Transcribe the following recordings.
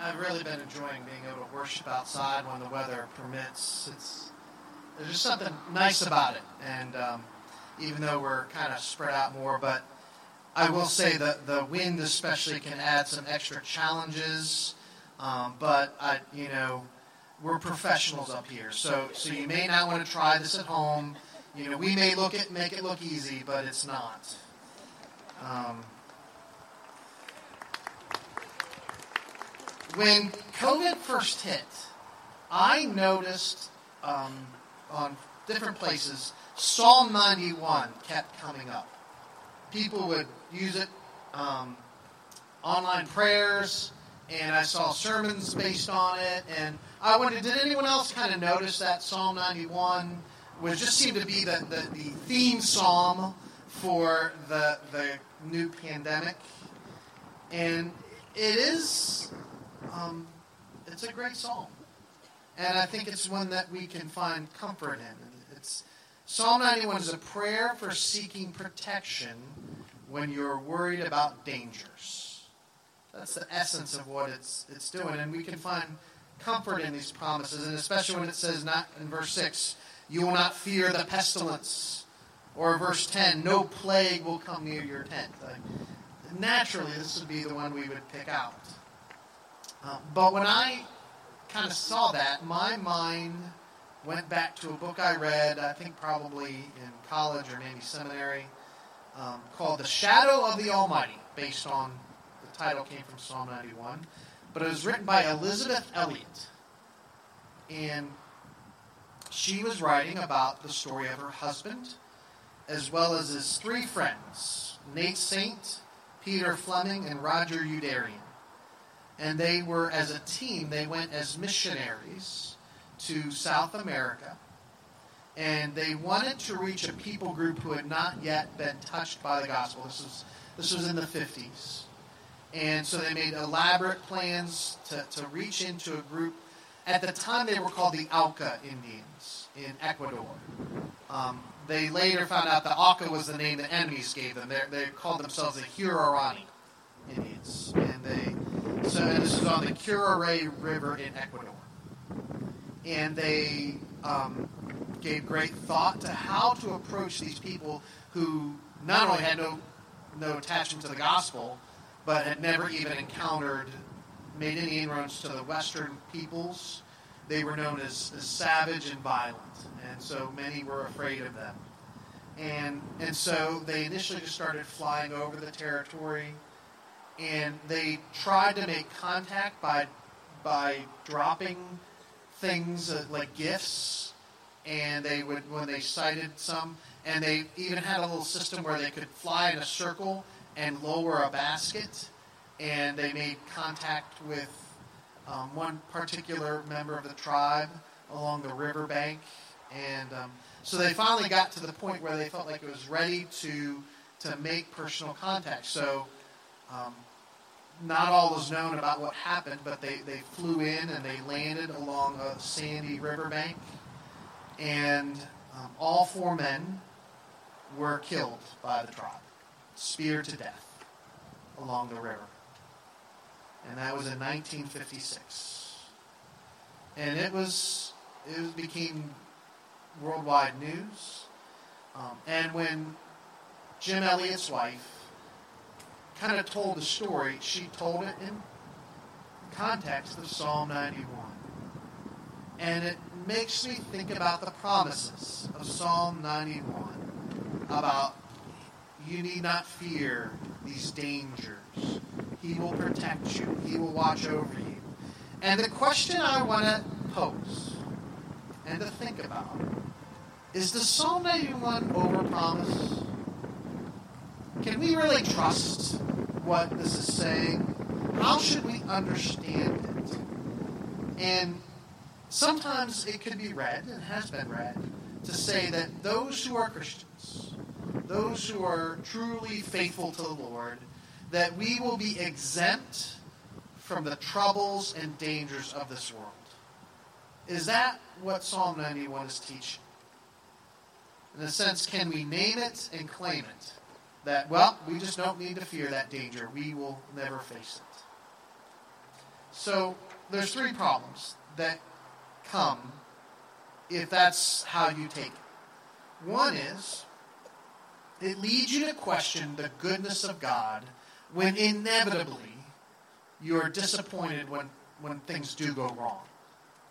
I've really been enjoying being able to worship outside when the weather permits. It's there's just something nice about it, and um, even though we're kind of spread out more, but I will say that the wind especially can add some extra challenges. Um, but I, you know, we're professionals up here, so so you may not want to try this at home. You know, we may look at make it look easy, but it's not. Um, when COVID first hit, I noticed um, on different places Psalm 91 kept coming up. People would use it, um, online prayers, and I saw sermons based on it. And I wondered, did anyone else kind of notice that Psalm 91 was just seemed to be the, the, the theme psalm for the the new pandemic? And it is um, it's a great psalm. And I think it's one that we can find comfort in. It's Psalm 91 is a prayer for seeking protection when you're worried about dangers. That's the essence of what it's it's doing, and we can find comfort in these promises, and especially when it says not in verse six, you will not fear the pestilence, or verse ten, no plague will come near your tent. naturally, this would be the one we would pick out. Uh, but when I kind of saw that, my mind went back to a book I read, I think probably in college or maybe seminary, um, called The Shadow of the Almighty, based on the title came from Psalm 91. But it was written by Elisabeth Elliot. And she was writing about the story of her husband, as well as his three friends Nate Saint, Peter Fleming, and Roger Youderian and they were, as a team, they went as missionaries to South America. And they wanted to reach a people group who had not yet been touched by the gospel. This was, this was in the 50s. And so they made elaborate plans to, to reach into a group. At the time, they were called the Auca Indians in Ecuador. Um, they later found out the Auca was the name the enemies gave them. They're, they called themselves the Huaorani Indians. And they so and this is on the Curaray River in Ecuador. And they um, gave great thought to how to approach these people who not only had no, no attachment to the gospel, but had never even encountered, made any inroads to the Western peoples. They were known as, as savage and violent, and so many were afraid of them. And, and so they initially just started flying over the territory and they tried to make contact by by dropping things uh, like gifts, and they would when they sighted some, and they even had a little system where they could fly in a circle and lower a basket, and they made contact with um, one particular member of the tribe along the riverbank, and um, so they finally got to the point where they felt like it was ready to to make personal contact. So um, not all is known about what happened, but they, they flew in and they landed along a sandy riverbank, and um, all four men were killed by the tribe, speared to death along the river. And that was in 1956. And it was it became worldwide news. Um, and when Jim Elliot's wife kind of told the story, she told it in context of Psalm 91. And it makes me think about the promises of Psalm 91 about you need not fear these dangers. He will protect you, He will watch over you. And the question I want to pose and to think about is does Psalm 91 overpromise? Can we really trust what this is saying? How should we understand it? And sometimes it could be read, and has been read, to say that those who are Christians, those who are truly faithful to the Lord, that we will be exempt from the troubles and dangers of this world. Is that what Psalm 91 is teaching? In a sense, can we name it and claim it? That, well, we just don't need to fear that danger. We will never face it. So there's three problems that come if that's how you take it. One is it leads you to question the goodness of God when inevitably you are disappointed when, when things do go wrong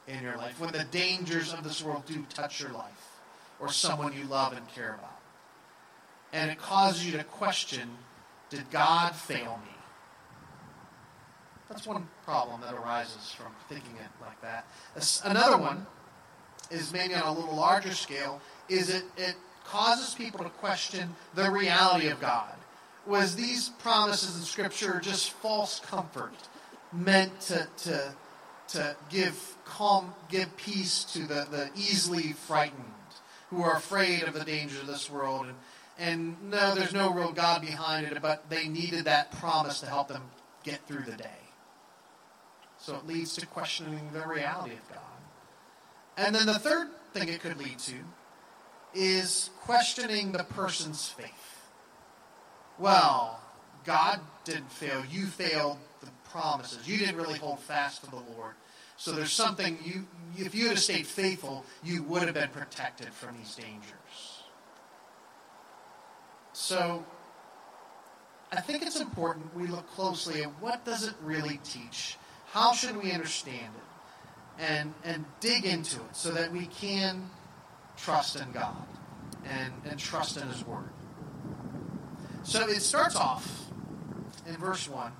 in your life, when the dangers of this world do touch your life or someone you love and care about. And it causes you to question did God fail me? That's one problem that arises from thinking it like that. Another one is maybe on a little larger scale, is it, it causes people to question the reality of God. Was these promises in Scripture just false comfort meant to, to, to give calm, give peace to the, the easily frightened, who are afraid of the dangers of this world? And, and no, there's no real God behind it, but they needed that promise to help them get through the day. So it leads to questioning the reality of God. And then the third thing it could lead to is questioning the person's faith. Well, God didn't fail. You failed the promises. You didn't really hold fast to the Lord. So there's something you if you had stayed faithful, you would have been protected from these dangers. So I think it's important we look closely at what does it really teach how should we understand it? And, and dig into it so that we can trust in God and, and trust in His Word. So it starts off in verse 1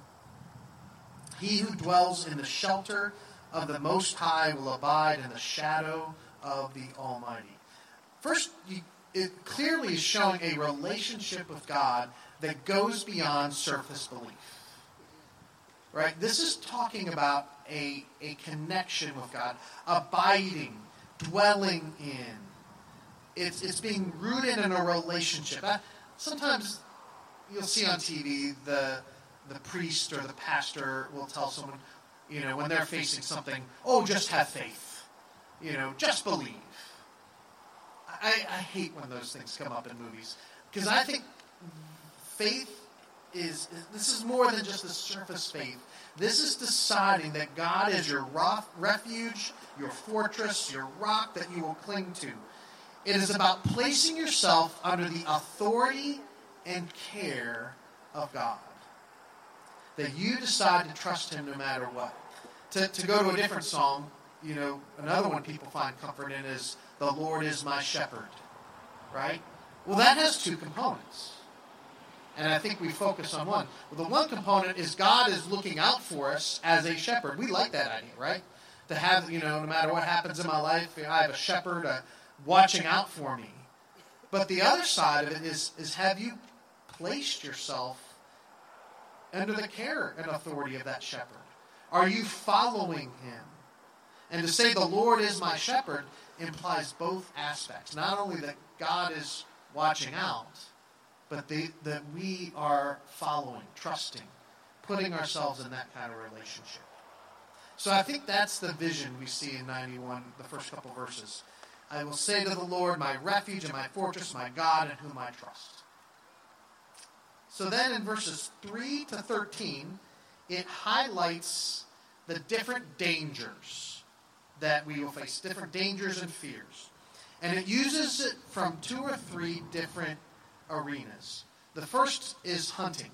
He who dwells in the shelter of the Most High will abide in the shadow of the Almighty. First, it clearly is showing a relationship with God that goes beyond surface belief. Right? This is talking about a, a connection with God, abiding, dwelling in. It's, it's being rooted in a relationship. I, sometimes you'll see on TV the, the priest or the pastor will tell someone, you know, when they're facing something, oh, just have faith. You know, just believe. I, I hate when those things come up in movies because I think faith is this is more than just a surface faith. This is deciding that God is your refuge, your fortress, your rock that you will cling to. It is about placing yourself under the authority and care of God. That you decide to trust Him no matter what. To, to go to a different song, you know, another one people find comfort in is, The Lord is my shepherd. Right? Well, that has two components and I think we focus on one. Well, the one component is God is looking out for us as a shepherd. We like that idea, right? To have, you know, no matter what happens in my life, I have a shepherd uh, watching out for me. But the other side of it is, is have you placed yourself under the care and authority of that shepherd? Are you following him? And to say the Lord is my shepherd implies both aspects. Not only that God is watching out, but they, that we are following, trusting, putting ourselves in that kind of relationship. So I think that's the vision we see in 91, the first couple verses. I will say to the Lord, my refuge and my fortress, my God in whom I trust. So then in verses 3 to 13, it highlights the different dangers that we will face, different dangers and fears. And it uses it from two or three different arenas. The first is hunting.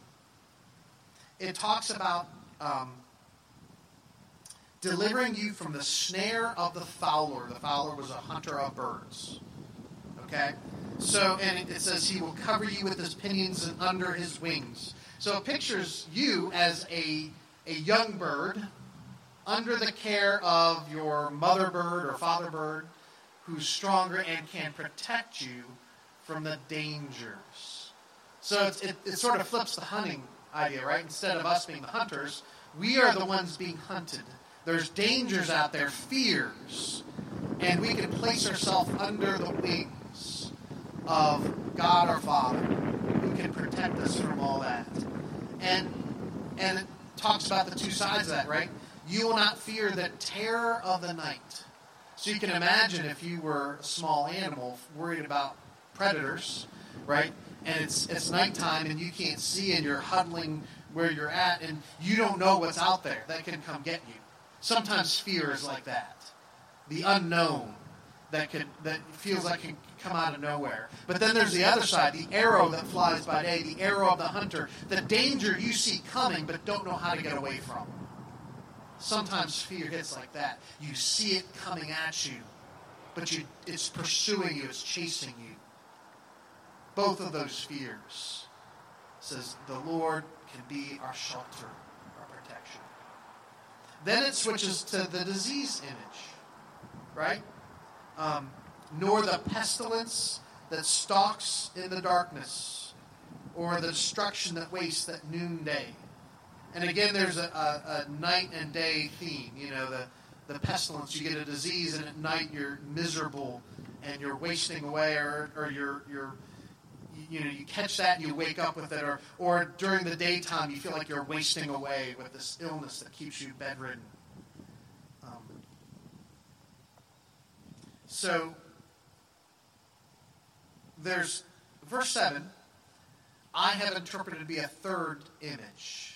It talks about um, delivering you from the snare of the fowler. The fowler was a hunter of birds. Okay? So, and it says he will cover you with his pinions and under his wings. So it pictures you as a, a young bird under the care of your mother bird or father bird who's stronger and can protect you from the dangers. So it, it sort of flips the hunting idea, right? Instead of us being the hunters, we are the ones being hunted. There's dangers out there, fears, and we can place ourselves under the wings of God our Father, who can protect us from all that. And and it talks about the two sides of that, right? You will not fear the terror of the night. So you can imagine if you were a small animal worried about predators, right? And it's it's nighttime and you can't see and you're huddling where you're at and you don't know what's out there that can come get you. Sometimes fear is like that. The unknown that could that feels like can come out of nowhere. But then there's the other side, the arrow that flies by day, the arrow of the hunter, the danger you see coming but don't know how to get away from. Sometimes fear hits like that. You see it coming at you, but you, it's pursuing you, it's chasing you. Both of those fears says the Lord can be our shelter, our protection. Then it switches to the disease image, right? Um, nor the pestilence that stalks in the darkness, or the destruction that wastes at noonday. And again, there's a, a, a, night and day theme. You know, the, the pestilence, you get a disease, and at night you're miserable and you're wasting away, or, or you're, you're, you know, you catch that and you wake up with it, or, or during the daytime you feel like you're wasting away with this illness that keeps you bedridden. Um, so, there's verse 7 I have interpreted to be a third image.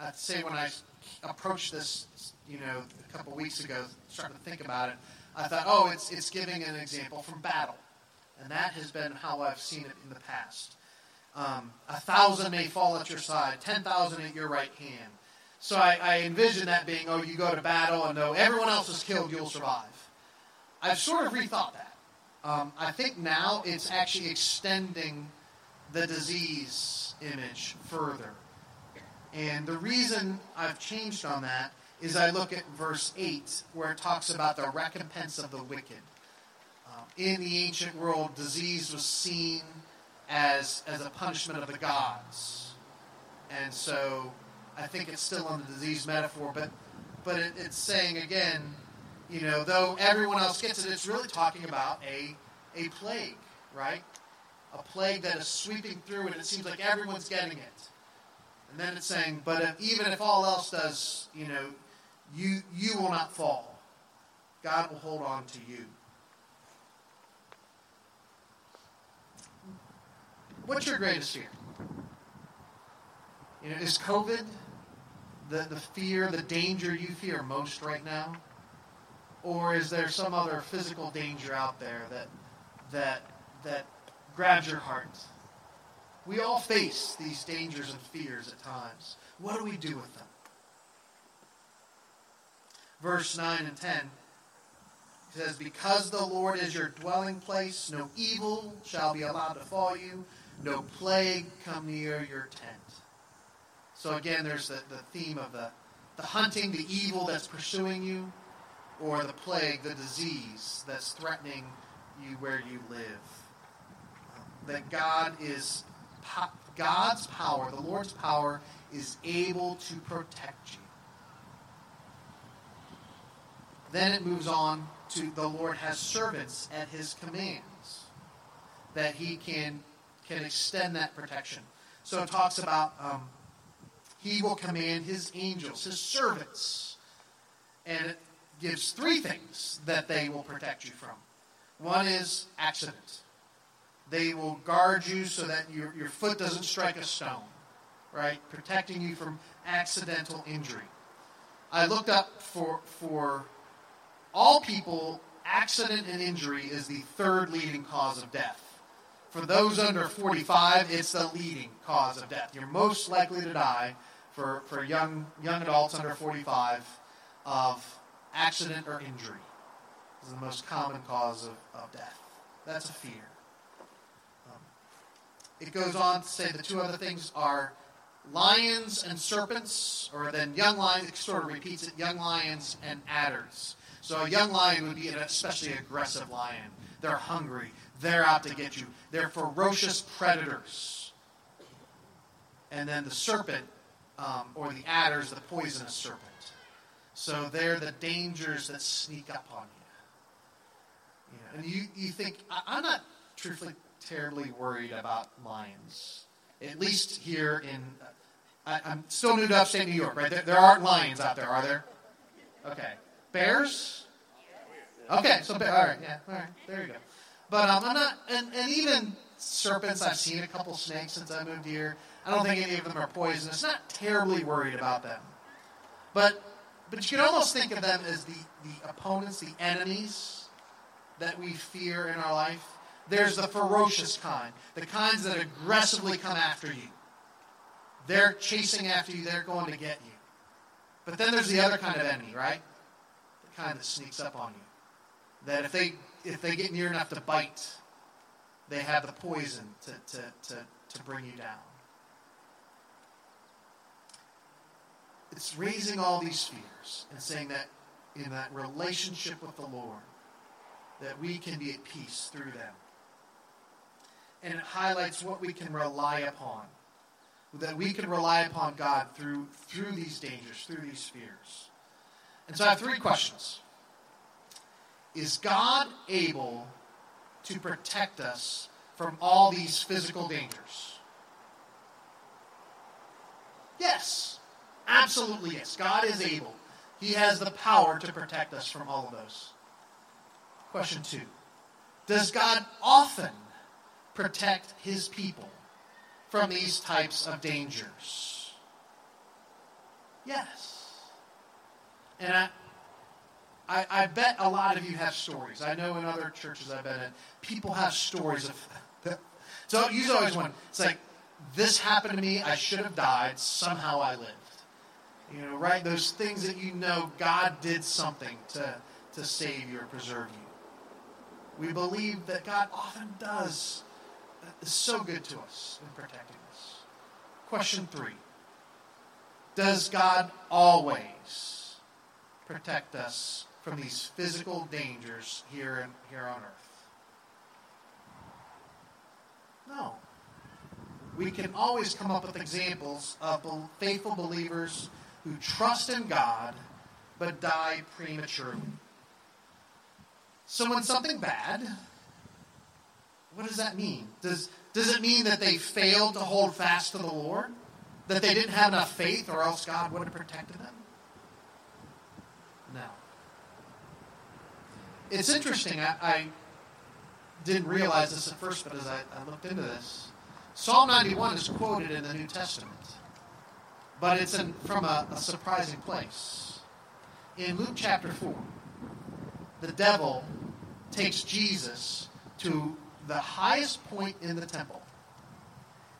I'd say when I approached this, you know, a couple weeks ago, starting to think about it, I thought, oh, it's, it's giving an example from battle. And that has been how I've seen it in the past. Um, a thousand may fall at your side, ten thousand at your right hand. So I, I envision that being, oh, you go to battle and though everyone else is killed, you'll survive. I've sort of rethought that. Um, I think now it's actually extending the disease image further. And the reason I've changed on that is I look at verse 8, where it talks about the recompense of the wicked. Um, in the ancient world, disease was seen as, as a punishment of the gods. And so I think it's still on the disease metaphor, but, but it, it's saying again, you know, though everyone else gets it, it's really talking about a, a plague, right? A plague that is sweeping through and it seems like everyone's getting it. And then it's saying, but if, even if all else does, you know, you, you will not fall. God will hold on to you. What's your greatest fear? You know, is COVID the, the fear, the danger you fear most right now? Or is there some other physical danger out there that that that grabs your heart? We all face these dangers and fears at times. What do we do with them? Verse 9 and 10 says, Because the Lord is your dwelling place, no evil shall be allowed to fall you, no plague come near your tent. So again, there's the, the theme of the, the hunting, the evil that's pursuing you, or the plague, the disease that's threatening you where you live. That God is God's power, the Lord's power, is able to protect you. Then it moves on to the Lord has servants at his commands that he can can extend that protection. So it talks about um, he will command his angels, his servants, and it gives three things that they will protect you from. One is accident. They will guard you so that your, your foot doesn't strike a stone, right? Protecting you from accidental injury. I looked up for, for all people, accident and injury is the third leading cause of death. For those under 45, it's the leading cause of death. You're most likely to die for, for young, young adults under 45 of accident or injury. This is the most common cause of, of death. That's a fear. It goes on to say the two other things are lions and serpents, or then young lions, it sort of repeats it, young lions and adders. So a young lion would be an especially aggressive lion. They're hungry. They're out to get you. They're ferocious predators. And then the serpent, um, or the adder, is the poisonous serpent. So they're the dangers that sneak up on you. you know, and you, you think, I, am not truthfully terribly worried about lions. At least here in, I, am still new to upstate New York, right? There, there aren't lions out there, are there? Okay. Bears? Okay, so, all right, yeah, all right, there you go. But um, I'm not, and, and even serpents, I've seen a couple snakes since I moved here. I don't think any of them are poisonous. Not terribly worried about them. But but you can almost think of them as the, the opponents, the enemies that we fear in our life. There's the ferocious kind, the kinds that aggressively come after you. They're chasing after you, they're going to get you. But then there's the other kind of enemy, right? The kind that sneaks up on you. That if they if they get near enough to bite, they have the poison to, to, to, to bring you down. It's raising all these fears and saying that in that relationship with the Lord, that we can be at peace through them. And it highlights what we can rely upon. That we can rely upon God through, through these dangers, through these fears. And so I have three questions. Is God able to protect us from all these physical dangers? Yes. Absolutely yes. God is able. He has the power to protect us from all of those. Question two Does God often protect his people from these types of dangers? Yes. And I, I, I, bet a lot of you have stories. I know in other churches I've been in, people have stories of that. So you always wonder, it's like, this happened to me, I should have died, somehow I lived. You know, right? Those things that you know God did something to, to save you or preserve you. We believe that God often does. Is so good to us in protecting us. Question three Does God always protect us from these physical dangers here, in, here on earth? No. We can always come up with examples of faithful believers who trust in God but die prematurely. So when something bad, what does that mean? Does, does it mean that they failed to hold fast to the Lord? That they didn't have enough faith or else God would have protected them? No. It's interesting. I, I didn't realize this at first, but as I, I looked into this, Psalm 91 is quoted in the New Testament but it's in, from a, a surprising place. In Luke chapter 4, the devil takes Jesus to the highest point in the temple.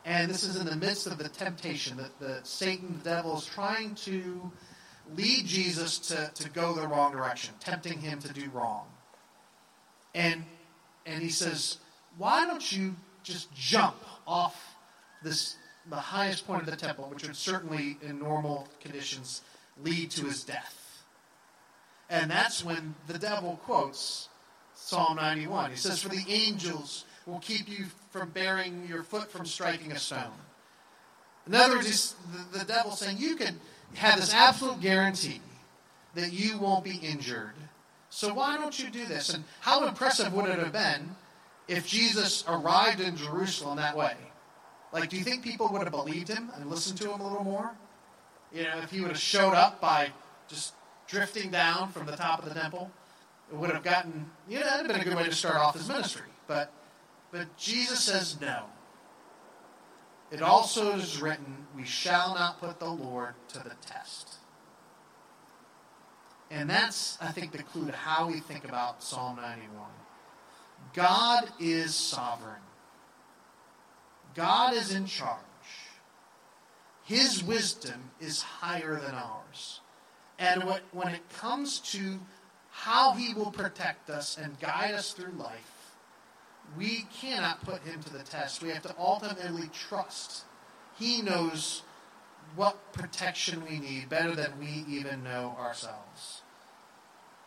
And this is in the midst of the temptation that the Satan, the devil, is trying to lead Jesus to, to go the wrong direction, tempting him to do wrong. And and he says, Why don't you just jump off this the highest point of the temple, which would certainly, in normal conditions, lead to his death. And that's when the devil quotes Psalm 91. He says, For the angels will keep you from bearing your foot from striking a stone. In other words, the, the devil saying, You can have this absolute guarantee that you won't be injured. So why don't you do this? And how impressive would it have been if Jesus arrived in Jerusalem that way? Like, do you think people would have believed him and listened to him a little more? You know, if he would have showed up by just drifting down from the top of the temple, would have gotten, you know, that'd have been a good way to start off his ministry. But, but Jesus says no. It also is written, we shall not put the Lord to the test. And that's, I think, the clue to how we think about Psalm 91. God is sovereign. God is in charge. His wisdom is higher than ours. And when it comes to how he will protect us and guide us through life, we cannot put him to the test. We have to ultimately trust. He knows what protection we need better than we even know ourselves.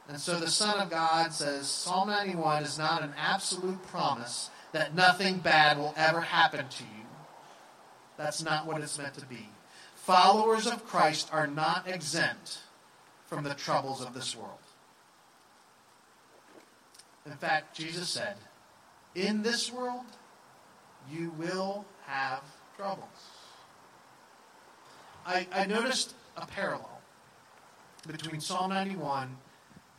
And so the Son of God says Psalm 91 is not an absolute promise that nothing bad will ever happen to you. That's not what it's meant to be. Followers of Christ are not exempt from the troubles of this world. In fact, Jesus said, In this world, you will have troubles. I, I noticed a parallel between Psalm 91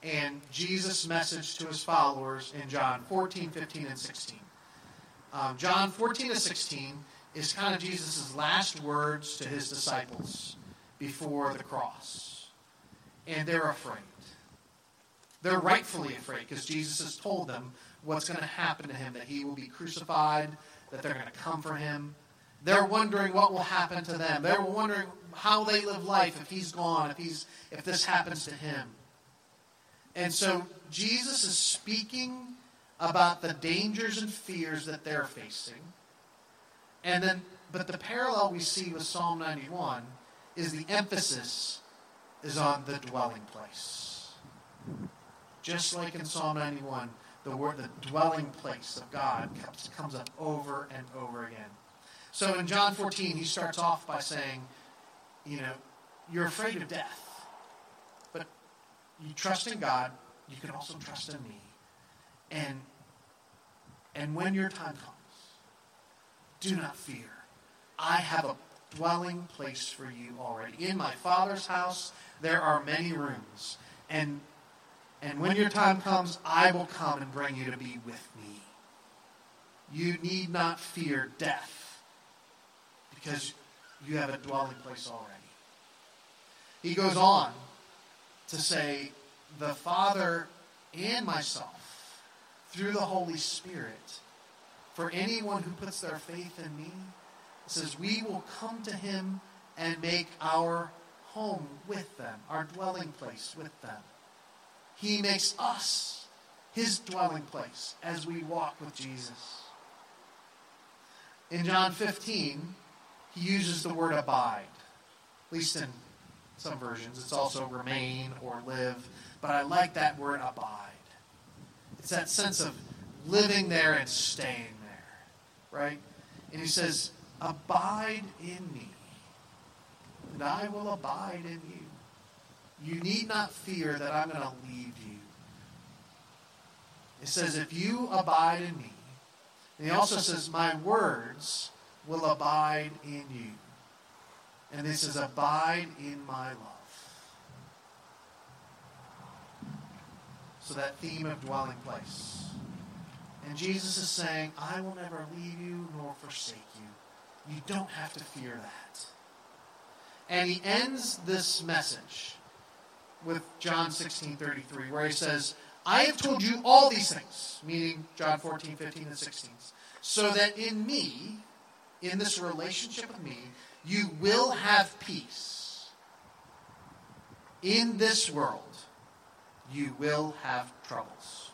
and Jesus' message to his followers in John 14, 15, and 16. Um, John 14 to 16 is kind of Jesus' last words to his disciples before the cross. and they're afraid. They're rightfully afraid because Jesus has told them what's going to happen to him that he will be crucified, that they're going to come for him. They're wondering what will happen to them. They're wondering how they live life if he's gone, if, he's, if this happens to him. And so Jesus is speaking about the dangers and fears that they're facing. And then, but the parallel we see with Psalm 91 is the emphasis is on the dwelling place. Just like in Psalm 91, the word, the dwelling place of God comes, comes up over and over again. So in John 14, he starts off by saying, you know, you're afraid of death, but you trust in God. You can also trust in me. And and when your time comes, do not fear. I have a dwelling place for you already. In my Father's house there are many rooms, and and when your time comes, I will come and bring you to be with me. You need not fear death because you have a dwelling place already. He goes on to say, The Father and myself, through the Holy Spirit, for anyone who puts their faith in me, says, We will come to him and make our home with them, our dwelling place with them. He makes us his dwelling place as we walk with Jesus. In John 15, he uses the word abide, at least in some versions. It's also remain or live, but I like that word abide. It's that sense of living there and staying there, right? And he says, Abide in me, and I will abide in you. You need not fear that I'm going to leave you. It says, If you abide in me, and he also says, My words will abide in you. And this is abide in my love. So that theme of dwelling place. And Jesus is saying, I will never leave you nor forsake you. You don't have to fear that. And he ends this message with John 16 33, where he says, I have told you all these things, meaning John 14, 15, and 16, so that in me, in this relationship with me, you will have peace. In this world, you will have troubles.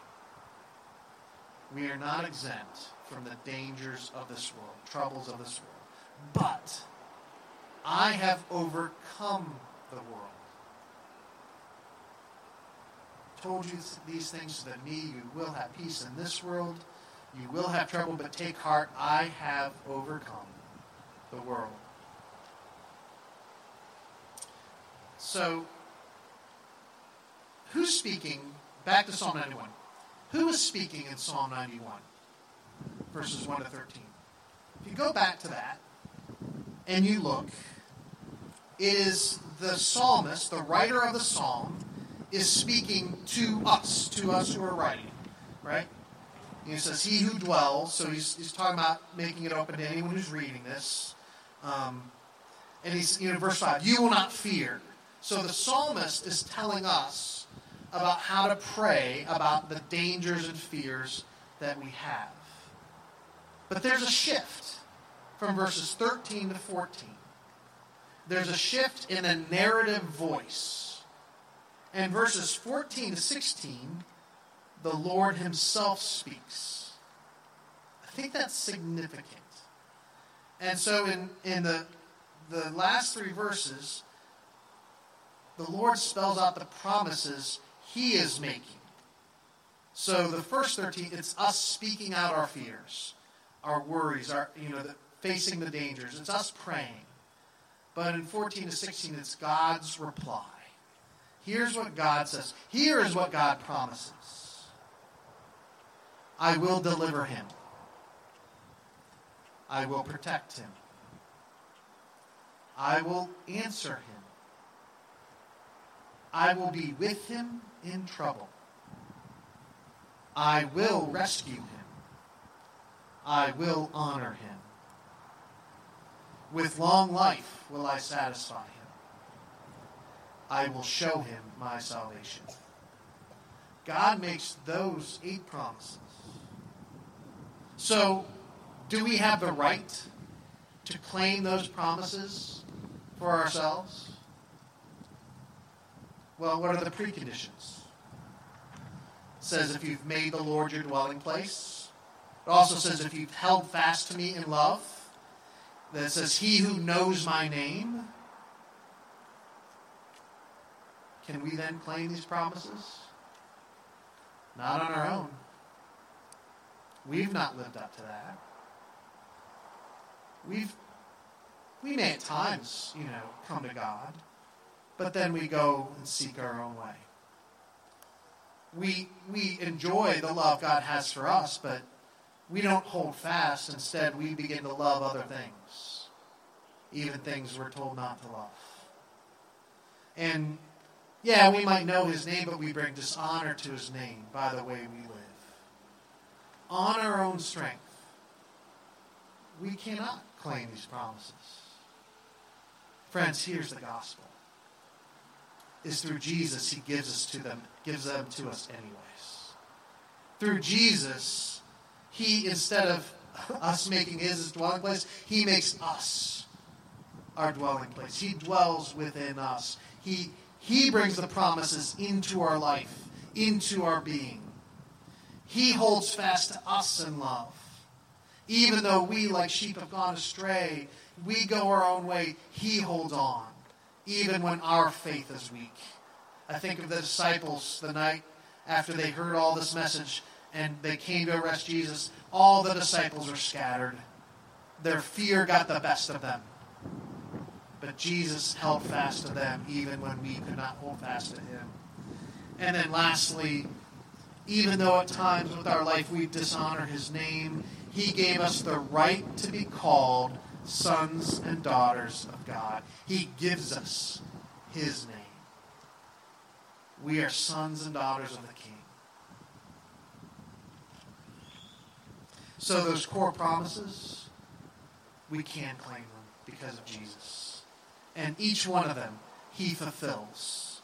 We are not exempt from the dangers of this world, troubles of this world. But I have overcome the world. Told you these things so that me, you will have peace in this world. You will have trouble, but take heart, I have overcome the world. So, who's speaking? Back to Psalm 91. Who is speaking in Psalm 91? Verses 1 to 13. If you go back to that and you look, it is the psalmist, the writer of the psalm, is speaking to us, to us who are writing, right? He says, He who dwells, so he's, he's talking about making it open to anyone who's reading this. Um, and he's, you know, verse 5, you will not fear. So the psalmist is telling us about how to pray about the dangers and fears that we have. But there's a shift from verses 13 to 14. There's a shift in the narrative voice. And verses 14 to 16, the Lord Himself speaks. I think that's significant. And so in, in the, the last three verses, the Lord spells out the promises He is making. So the first 13, it's us speaking out our fears, our worries, our you know, the, facing the dangers. It's us praying. But in 14 to 16, it's God's reply. Here's what God says. Here is what God promises. I will deliver him. I will protect him. I will answer him. I will be with him in trouble. I will rescue him. I will honor him. With long life will I satisfy him I will show him my salvation. God makes those eight promises. So, do we have the right to claim those promises for ourselves? Well, what are the preconditions? It says if you've made the Lord your dwelling place. It also says if you've held fast to me in love. That says he who knows my name. Can we then claim these promises? Not on our own. We've not lived up to that. We've we may at times, you know, come to God, but then we go and seek our own way. We we enjoy the love God has for us, but we don't hold fast. Instead, we begin to love other things, even things we're told not to love. And yeah, we might know his name, but we bring dishonor to his name by the way we live. On our own strength, we cannot claim these promises. Friends, here's the gospel. Is through Jesus he gives us to them, gives them to us anyways. Through Jesus, he instead of us making his, his dwelling place, he makes us our dwelling place. He dwells within us. He he brings the promises into our life, into our being. He holds fast to us in love. Even though we, like sheep, have gone astray, we go our own way, He holds on, even when our faith is weak. I think of the disciples the night after they heard all this message and they came to arrest Jesus. All the disciples were scattered. Their fear got the best of them. But Jesus held fast to them even when we could not hold fast to him. And then lastly, even though at times with our life we dishonor his name, he gave us the right to be called sons and daughters of God. He gives us his name. We are sons and daughters of the King. So those core promises, we can claim them because of Jesus. And each one of them he fulfills.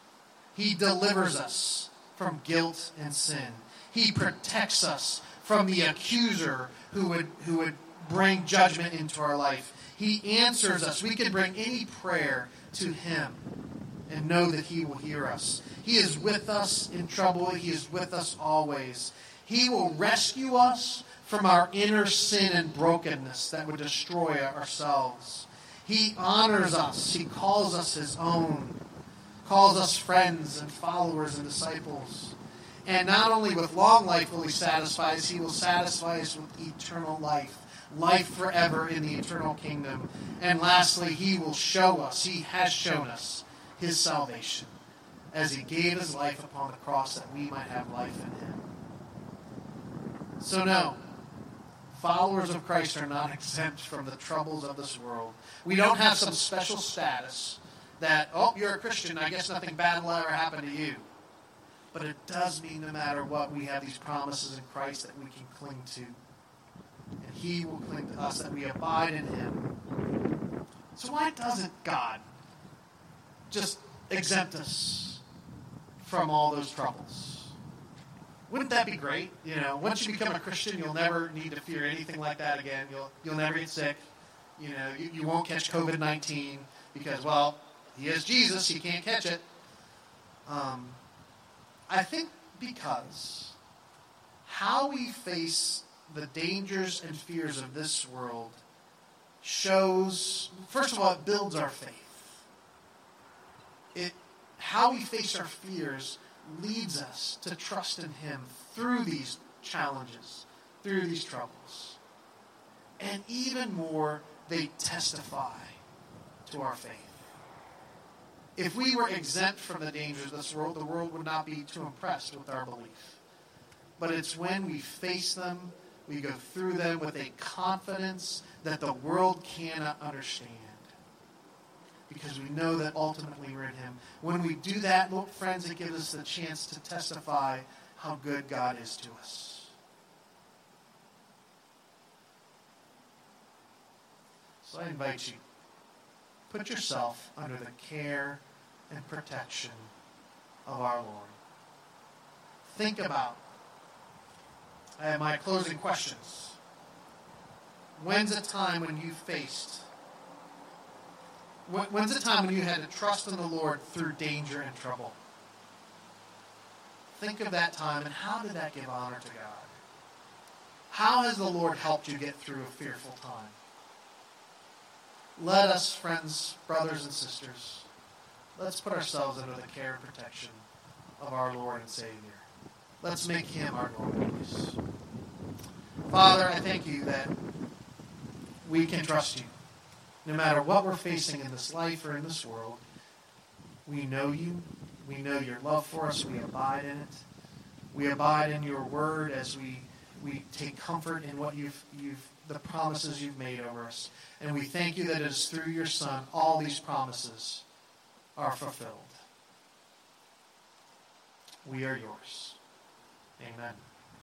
He delivers us from guilt and sin. He protects us from the accuser who would, who would bring judgment into our life. He answers us. We can bring any prayer to him and know that he will hear us. He is with us in trouble. He is with us always. He will rescue us from our inner sin and brokenness that would destroy ourselves. He honors us. He calls us his own, calls us friends and followers and disciples. And not only with long life will he satisfy us, he will satisfy us with eternal life, life forever in the eternal kingdom. And lastly, he will show us, he has shown us his salvation as he gave his life upon the cross that we might have life in him. So, no, followers of Christ are not exempt from the troubles of this world. We don't have some special status that, oh, you're a Christian, I guess nothing bad will ever happen to you. But it does mean no matter what, we have these promises in Christ that we can cling to. And He will cling to us, that we abide in Him. So why doesn't God just exempt us from all those troubles? Wouldn't that be great? You know, once you become a Christian, you'll never need to fear anything like that again. You'll you'll never get sick. You know, you, you won't catch COVID nineteen because well, he is Jesus, he can't catch it. Um, I think because how we face the dangers and fears of this world shows, first of all, it builds our faith. It, how we face our fears leads us to trust in Him through these challenges, through these troubles. And even more, they testify to our faith. If we were exempt from the dangers of this world, the world would not be too impressed with our belief. But it's when we face them, we go through them with a confidence that the world cannot understand because we know that ultimately we're in Him. When we do that, look, friends, it gives us the chance to testify how good God is to us. So I invite you, put yourself under the care and protection of our Lord. Think about uh, my closing questions. When's a time when you faced? When's the time when you had to trust in the Lord through danger and trouble? Think of that time and how did that give honor to God? How has the Lord helped you get through a fearful time? Let us, friends, brothers, and sisters, let's put ourselves under the care and protection of our Lord and Savior. Let's make him our Lord, please. Father, I thank you that we can trust you. No matter what we're facing in this life or in this world, we know you. We know your love for us. We abide in it. We abide in your word as we, we take comfort in what you've, you've the promises you've made over us. And we thank you that it is through your Son all these promises are fulfilled. We are yours. Amen.